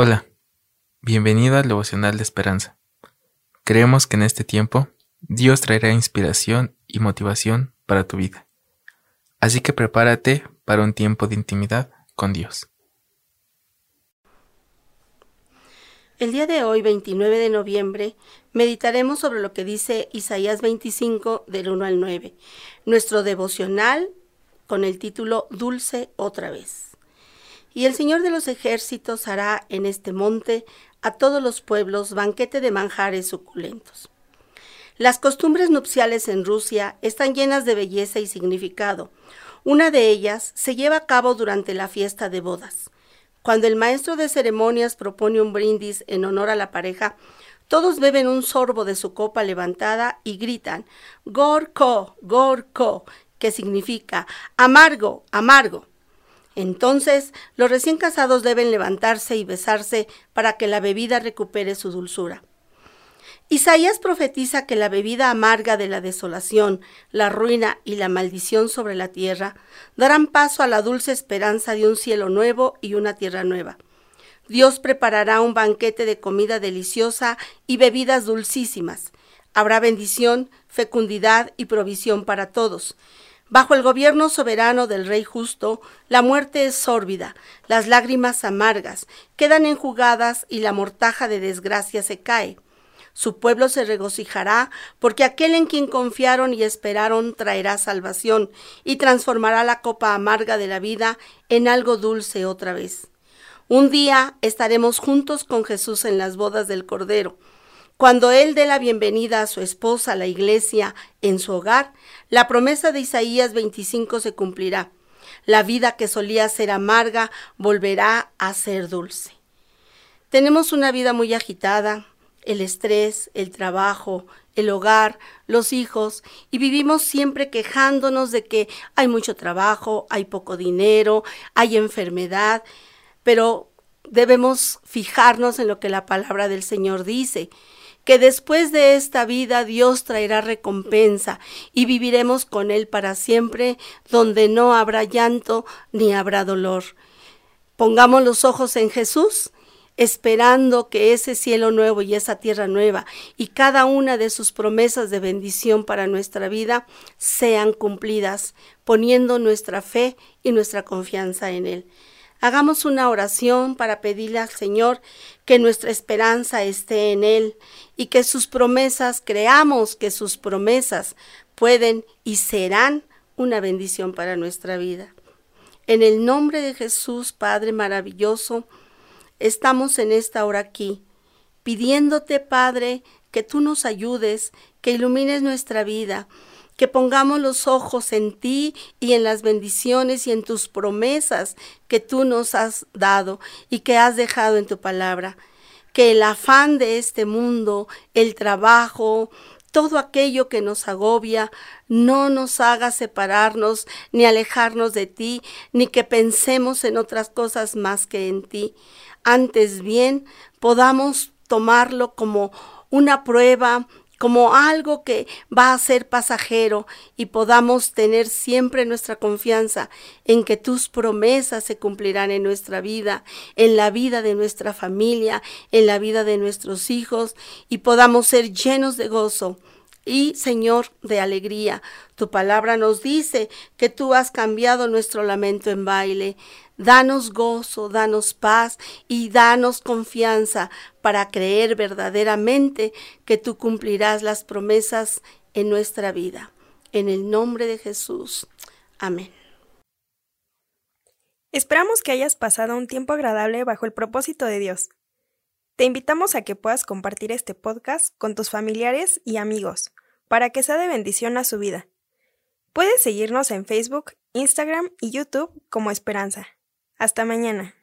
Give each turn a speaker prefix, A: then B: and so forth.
A: Hola, bienvenido al devocional de esperanza. Creemos que en este tiempo Dios traerá inspiración y motivación para tu vida. Así que prepárate para un tiempo de intimidad con Dios.
B: El día de hoy, 29 de noviembre, meditaremos sobre lo que dice Isaías 25 del 1 al 9, nuestro devocional con el título Dulce otra vez. Y el Señor de los ejércitos hará en este monte a todos los pueblos banquete de manjares suculentos. Las costumbres nupciales en Rusia están llenas de belleza y significado. Una de ellas se lleva a cabo durante la fiesta de bodas. Cuando el maestro de ceremonias propone un brindis en honor a la pareja, todos beben un sorbo de su copa levantada y gritan Gorko, Gorko, que significa amargo, amargo. Entonces los recién casados deben levantarse y besarse para que la bebida recupere su dulzura. Isaías profetiza que la bebida amarga de la desolación, la ruina y la maldición sobre la tierra darán paso a la dulce esperanza de un cielo nuevo y una tierra nueva. Dios preparará un banquete de comida deliciosa y bebidas dulcísimas. Habrá bendición, fecundidad y provisión para todos. Bajo el gobierno soberano del Rey justo, la muerte es sórbida, las lágrimas amargas quedan enjugadas y la mortaja de desgracia se cae. Su pueblo se regocijará, porque aquel en quien confiaron y esperaron traerá salvación y transformará la copa amarga de la vida en algo dulce otra vez. Un día estaremos juntos con Jesús en las bodas del Cordero. Cuando Él dé la bienvenida a su esposa, a la iglesia, en su hogar, la promesa de Isaías 25 se cumplirá. La vida que solía ser amarga volverá a ser dulce. Tenemos una vida muy agitada, el estrés, el trabajo, el hogar, los hijos, y vivimos siempre quejándonos de que hay mucho trabajo, hay poco dinero, hay enfermedad, pero debemos fijarnos en lo que la palabra del Señor dice que después de esta vida Dios traerá recompensa y viviremos con Él para siempre, donde no habrá llanto ni habrá dolor. Pongamos los ojos en Jesús, esperando que ese cielo nuevo y esa tierra nueva y cada una de sus promesas de bendición para nuestra vida sean cumplidas, poniendo nuestra fe y nuestra confianza en Él. Hagamos una oración para pedirle al Señor que nuestra esperanza esté en Él y que sus promesas, creamos que sus promesas pueden y serán una bendición para nuestra vida. En el nombre de Jesús, Padre maravilloso, estamos en esta hora aquí, pidiéndote, Padre, que tú nos ayudes, que ilumines nuestra vida, que pongamos los ojos en ti y en las bendiciones y en tus promesas que tú nos has dado y que has dejado en tu palabra. Que el afán de este mundo, el trabajo, todo aquello que nos agobia, no nos haga separarnos ni alejarnos de ti, ni que pensemos en otras cosas más que en ti. Antes bien, podamos tomarlo como una prueba, como algo que va a ser pasajero y podamos tener siempre nuestra confianza en que tus promesas se cumplirán en nuestra vida, en la vida de nuestra familia, en la vida de nuestros hijos y podamos ser llenos de gozo y Señor de alegría. Tu palabra nos dice que tú has cambiado nuestro lamento en baile. Danos gozo, danos paz y danos confianza para creer verdaderamente que tú cumplirás las promesas en nuestra vida. En el nombre de Jesús. Amén.
C: Esperamos que hayas pasado un tiempo agradable bajo el propósito de Dios. Te invitamos a que puedas compartir este podcast con tus familiares y amigos para que sea de bendición a su vida. Puedes seguirnos en Facebook, Instagram y YouTube como Esperanza. Hasta mañana.